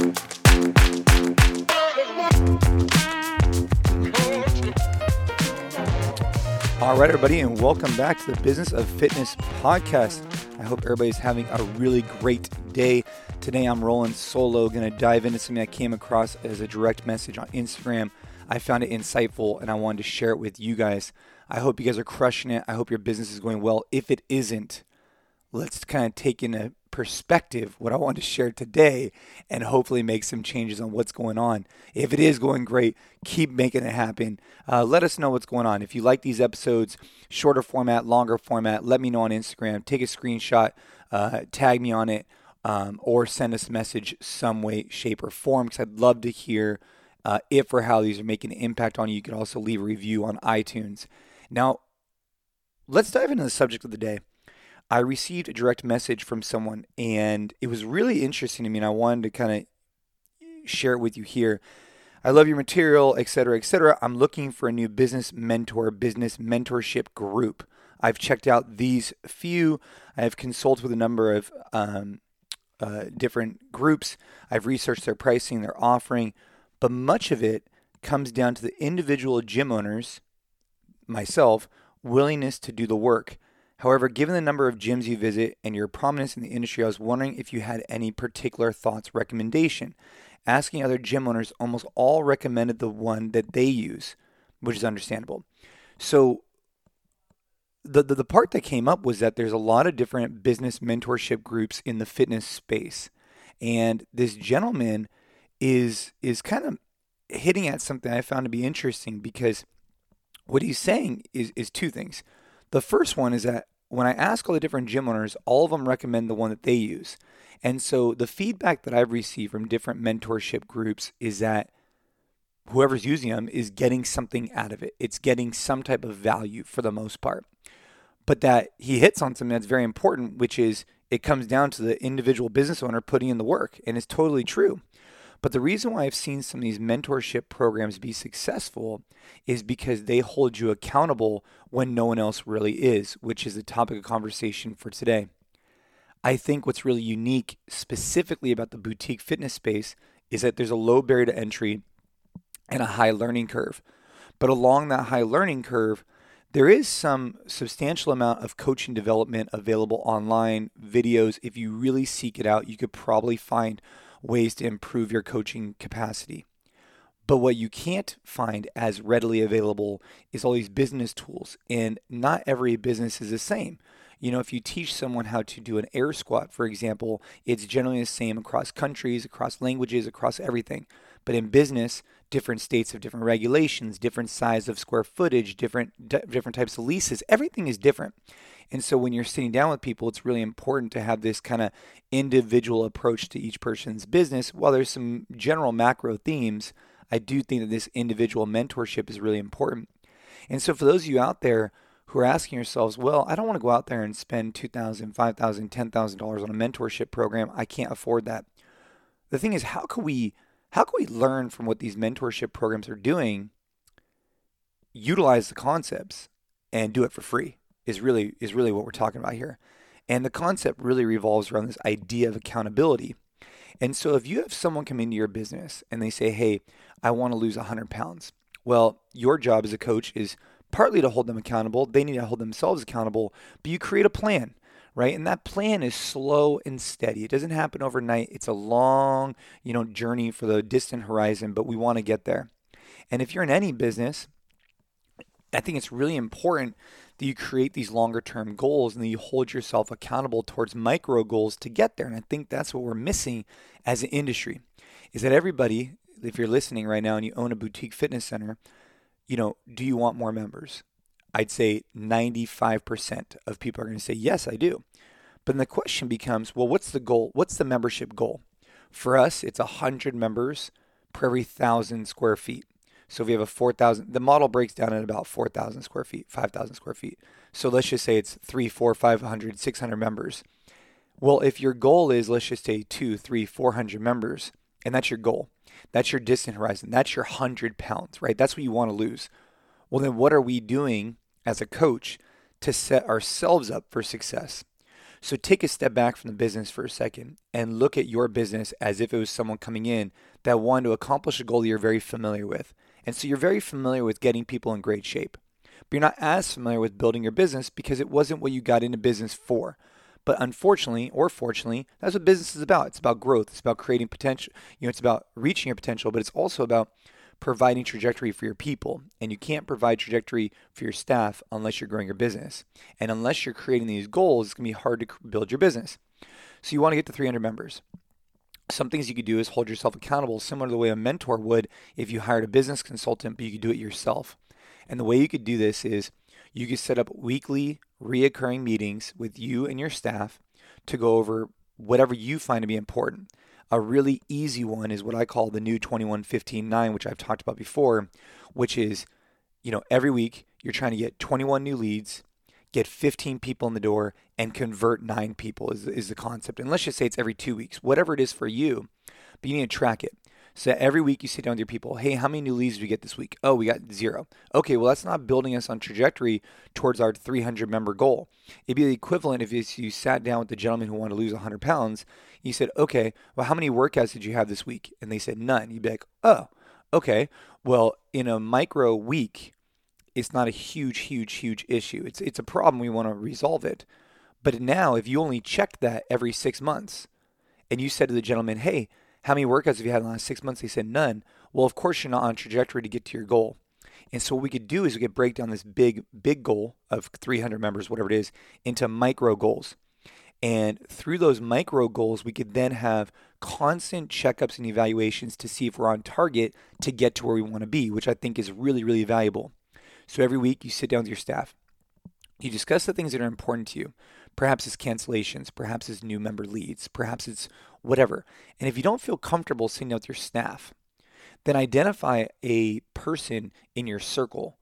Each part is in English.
All right, everybody, and welcome back to the Business of Fitness podcast. I hope everybody's having a really great day. Today, I'm rolling solo, going to dive into something I came across as a direct message on Instagram. I found it insightful and I wanted to share it with you guys. I hope you guys are crushing it. I hope your business is going well. If it isn't, let's kind of take in a perspective what I want to share today and hopefully make some changes on what's going on. If it is going great, keep making it happen. Uh, let us know what's going on. If you like these episodes, shorter format, longer format, let me know on Instagram. Take a screenshot, uh, tag me on it, um, or send us a message some way, shape, or form because I'd love to hear uh, if or how these are making an impact on you. You can also leave a review on iTunes. Now, let's dive into the subject of the day. I received a direct message from someone, and it was really interesting to me, and I wanted to kind of share it with you here. I love your material, etc., etc. I'm looking for a new business mentor, business mentorship group. I've checked out these few. I have consulted with a number of um, uh, different groups. I've researched their pricing, their offering, but much of it comes down to the individual gym owners, myself, willingness to do the work. However, given the number of gyms you visit and your prominence in the industry, I was wondering if you had any particular thoughts, recommendation. Asking other gym owners, almost all recommended the one that they use, which is understandable. So, the, the, the part that came up was that there's a lot of different business mentorship groups in the fitness space. And this gentleman is is kind of hitting at something I found to be interesting because what he's saying is is two things. The first one is that when I ask all the different gym owners, all of them recommend the one that they use. And so the feedback that I've received from different mentorship groups is that whoever's using them is getting something out of it. It's getting some type of value for the most part. But that he hits on something that's very important, which is it comes down to the individual business owner putting in the work. And it's totally true. But the reason why I've seen some of these mentorship programs be successful is because they hold you accountable when no one else really is, which is the topic of conversation for today. I think what's really unique specifically about the boutique fitness space is that there's a low barrier to entry and a high learning curve. But along that high learning curve, there is some substantial amount of coaching development available online, videos. If you really seek it out, you could probably find ways to improve your coaching capacity. But what you can't find as readily available is all these business tools. And not every business is the same. You know, if you teach someone how to do an air squat, for example, it's generally the same across countries, across languages, across everything. But in business, different states have different regulations, different size of square footage, different d- different types of leases. Everything is different. And so when you're sitting down with people, it's really important to have this kind of individual approach to each person's business. While there's some general macro themes, I do think that this individual mentorship is really important. And so for those of you out there who are asking yourselves, well, I don't want to go out there and spend $2,000, $5,000, $10,000 on a mentorship program. I can't afford that. The thing is, how can we how can we learn from what these mentorship programs are doing, utilize the concepts and do it for free? is really is really what we're talking about here. And the concept really revolves around this idea of accountability. And so if you have someone come into your business and they say, "Hey, I want to lose 100 pounds," well, your job as a coach is partly to hold them accountable. They need to hold themselves accountable, but you create a plan, right? And that plan is slow and steady. It doesn't happen overnight. It's a long, you know, journey for the distant horizon, but we want to get there. And if you're in any business, I think it's really important that you create these longer term goals and that you hold yourself accountable towards micro goals to get there. And I think that's what we're missing as an industry is that everybody, if you're listening right now and you own a boutique fitness center, you know, do you want more members? I'd say 95% of people are going to say, yes, I do. But then the question becomes, well, what's the goal? What's the membership goal? For us, it's 100 members per every thousand square feet. So if we have a 4,000, the model breaks down at about 4,000 square feet, 5,000 square feet. So let's just say it's three, four, 500, 600 members. Well, if your goal is, let's just say two, three, 400 members, and that's your goal, that's your distant horizon, that's your 100 pounds, right? That's what you want to lose. Well, then what are we doing as a coach to set ourselves up for success? So take a step back from the business for a second and look at your business as if it was someone coming in that wanted to accomplish a goal you're very familiar with. And so you're very familiar with getting people in great shape. But you're not as familiar with building your business because it wasn't what you got into business for. But unfortunately or fortunately, that's what business is about. It's about growth. It's about creating potential. You know, it's about reaching your potential, but it's also about providing trajectory for your people. And you can't provide trajectory for your staff unless you're growing your business. And unless you're creating these goals, it's going to be hard to build your business. So you want to get to 300 members. Some things you could do is hold yourself accountable, similar to the way a mentor would if you hired a business consultant, but you could do it yourself. And the way you could do this is you could set up weekly, reoccurring meetings with you and your staff to go over whatever you find to be important. A really easy one is what I call the new 21-15-9, which I've talked about before, which is, you know, every week you're trying to get 21 new leads, get 15 people in the door, and convert nine people is, is the concept. And let's just say it's every two weeks, whatever it is for you, but you need to track it. So every week you sit down with your people. Hey, how many new leads did we get this week? Oh, we got zero. Okay, well that's not building us on trajectory towards our 300 member goal. It'd be the equivalent if you sat down with the gentleman who wanted to lose 100 pounds. You said, okay, well how many workouts did you have this week? And they said none. You'd be like, oh, okay. Well, in a micro week, it's not a huge, huge, huge issue. It's it's a problem. We want to resolve it. But now, if you only check that every six months, and you said to the gentleman, hey how many workouts have you had in the last six months? They said none. Well, of course, you're not on trajectory to get to your goal. And so what we could do is we could break down this big, big goal of 300 members, whatever it is, into micro goals. And through those micro goals, we could then have constant checkups and evaluations to see if we're on target to get to where we want to be, which I think is really, really valuable. So every week you sit down with your staff, you discuss the things that are important to you. Perhaps it's cancellations, perhaps it's new member leads, perhaps it's whatever. And if you don't feel comfortable sitting down with your staff, then identify a person in your circle.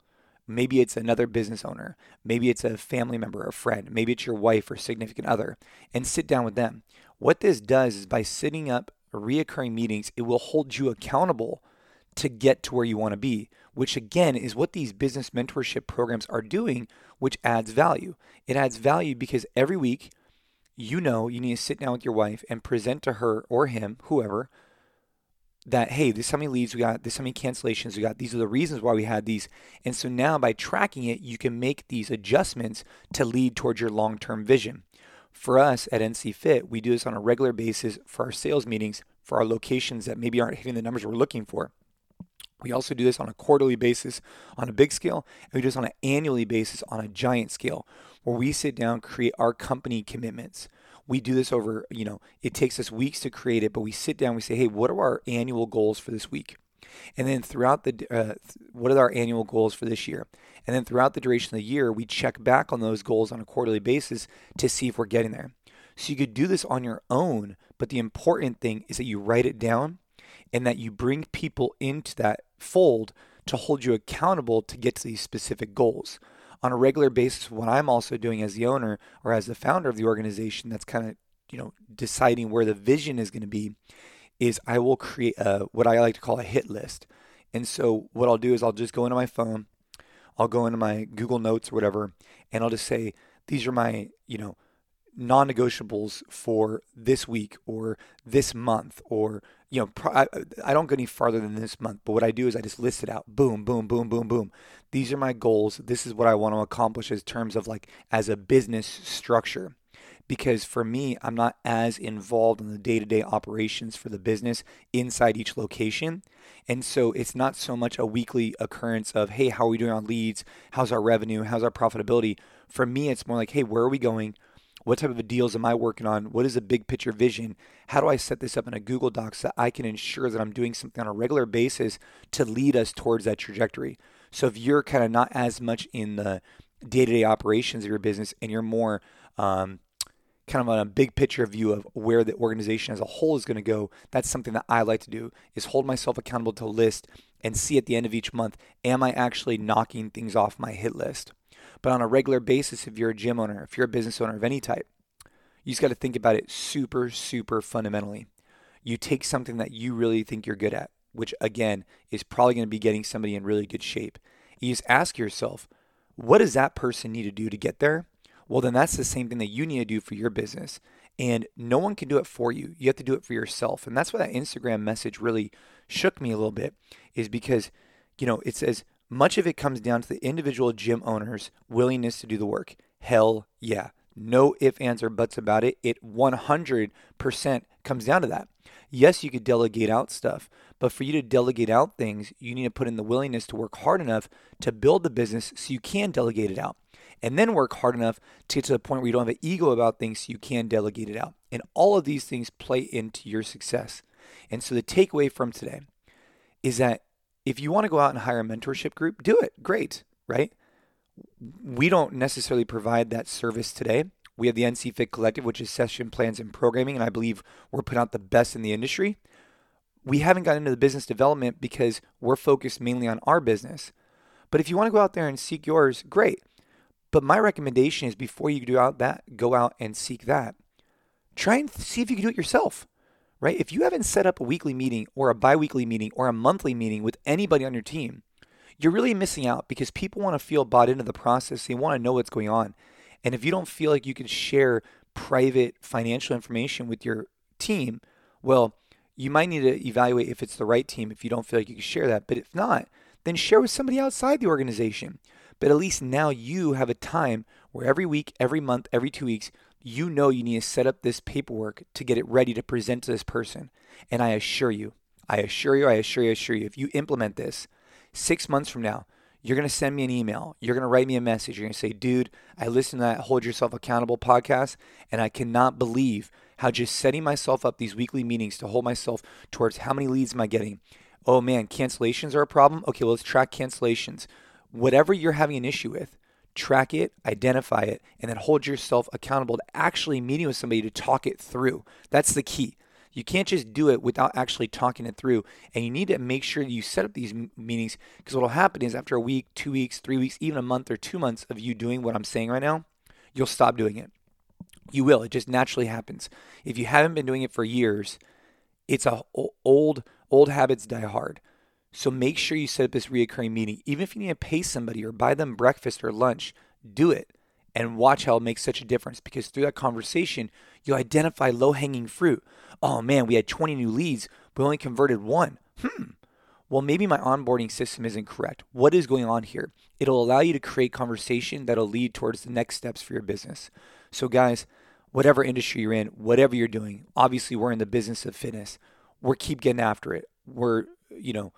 Maybe it's another business owner. Maybe it's a family member or friend. Maybe it's your wife or significant other and sit down with them. What this does is by sitting up reoccurring meetings, it will hold you accountable to get to where you want to be, which again is what these business mentorship programs are doing, which adds value. It adds value because every week you know you need to sit down with your wife and present to her or him, whoever, that hey, this how many leads we got, this how many cancellations we got, these are the reasons why we had these. And so now by tracking it, you can make these adjustments to lead towards your long-term vision. For us at NC Fit, we do this on a regular basis for our sales meetings for our locations that maybe aren't hitting the numbers we're looking for. We also do this on a quarterly basis on a big scale, and we do this on an annually basis on a giant scale, where we sit down, create our company commitments. We do this over, you know, it takes us weeks to create it, but we sit down, we say, hey, what are our annual goals for this week? And then throughout the, uh, what are our annual goals for this year? And then throughout the duration of the year, we check back on those goals on a quarterly basis to see if we're getting there. So you could do this on your own, but the important thing is that you write it down and that you bring people into that fold to hold you accountable to get to these specific goals. On a regular basis, what I'm also doing as the owner or as the founder of the organization that's kind of, you know, deciding where the vision is going to be is I will create a what I like to call a hit list. And so what I'll do is I'll just go into my phone, I'll go into my Google Notes or whatever, and I'll just say these are my, you know, non-negotiables for this week or this month or you know I, don't go any farther than this month but what i do is i just list it out. Boom boom boom boom boom. These are my goals. This is what i want to accomplish as terms of like as a business structure. Because for me i'm not as involved in the day-to-day operations for the business inside each location. And so it's not so much a weekly occurrence of hey how are we doing on leads? How's our revenue? How's our profitability? For me it's more like hey where are we going what type of deals am I working on? What is a big picture vision? How do I set this up in a Google Doc so that I can ensure that I'm doing something on a regular basis to lead us towards that trajectory? So if you're kind of not as much in the day-to-day operations of your business and you're more um, kind of on a big picture view of where the organization as a whole is going to go, that's something that I like to do is hold myself accountable to a list and see at the end of each month, am I actually knocking things off my hit list? But on a regular basis, if you're a gym owner, if you're a business owner of any type, you just got to think about it super, super fundamentally. You take something that you really think you're good at, which again is probably going to be getting somebody in really good shape. You just ask yourself, what does that person need to do to get there? Well, then that's the same thing that you need to do for your business. And no one can do it for you. You have to do it for yourself. And that's why that Instagram message really shook me a little bit, is because, you know, it says much of it comes down to the individual gym owner's willingness to do the work. Hell yeah. No ifs, ands, or buts about it. It 100% comes down to that. Yes, you could delegate out stuff, but for you to delegate out things, you need to put in the willingness to work hard enough to build the business so you can delegate it out. And then work hard enough to get to the point where you don't have an ego about things so you can delegate it out. And all of these things play into your success. And so the takeaway from today is that if you want to go out and hire a mentorship group, do it. Great, right? We don't necessarily provide that service today. We have the NC Fit Collective, which is session plans and programming, and I believe we're putting out the best in the industry. We haven't gotten into the business development because we're focused mainly on our business. But if you want to go out there and seek yours, great. But my recommendation is before you do out that, go out and seek that. Try and see if you can do it yourself. Right? If you haven't set up a weekly meeting or a bi-weekly meeting or a monthly meeting with anybody on your team, you're really missing out because people want to feel bought into the process. They want to know what's going on. And if you don't feel like you can share private financial information with your team, well, you might need to evaluate if it's the right team if you don't feel like you can share that. But if not, then share with somebody outside the organization. But at least now you have a time where every week, every month, every two weeks, you know you need to set up this paperwork to get it ready to present to this person. And I assure you, I assure you, I assure you, I assure you, if you implement this six months from now, you're going to send me an email. You're going to write me a message. You're going to say, dude, I listened to that Hold Yourself Accountable podcast, and I cannot believe how just setting myself up these weekly meetings to hold myself towards how many leads am I getting? Oh man, cancellations are a problem. Okay, well, let's track cancellations. Whatever you're having an issue with, track it, identify it, and then hold yourself accountable to actually meeting with somebody to talk it through. That's the key. You can't just do it without actually talking it through. And you need to make sure you set up these meetings because what will happen is after a week, two weeks, three weeks, even a month or two months of you doing what I'm saying right now, you'll stop doing it. You will. It just naturally happens. If you haven't been doing it for years, it's a old old habits die hard. So make sure you set up this reoccurring meeting. Even if you need to pay somebody or buy them breakfast or lunch, do it and watch how it makes such a difference because through that conversation, you'll identify low hanging fruit oh man, we had 20 new leads, but we only converted one. Hmm. Well, maybe my onboarding system isn't correct. What is going on here? It'll allow you to create conversation that'll lead towards the next steps for your business. So, guys, whatever industry you're in, whatever you're doing, obviously we're in the business of fitness. We're keep getting after it. We're, you know,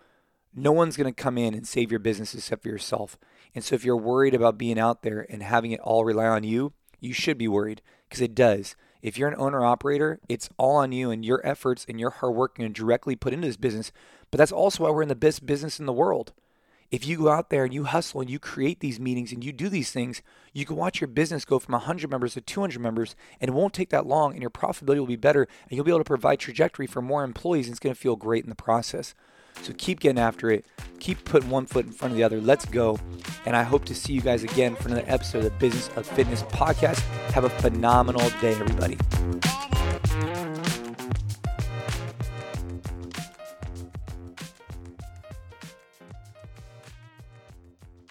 no one's going to come in and save your business except for yourself. And so if you're worried about being out there and having it all rely on you, you should be worried because it does. If you're an owner operator, it's all on you and your efforts and your hard work and directly put into this business. But that's also why we're in the best business in the world. If you go out there and you hustle and you create these meetings and you do these things, you can watch your business go from 100 members to 200 members, and it won't take that long, and your profitability will be better, and you'll be able to provide trajectory for more employees, and it's going to feel great in the process. So keep getting after it. Keep putting one foot in front of the other. Let's go. And I hope to see you guys again for another episode of the Business of Fitness podcast. Have a phenomenal day, everybody.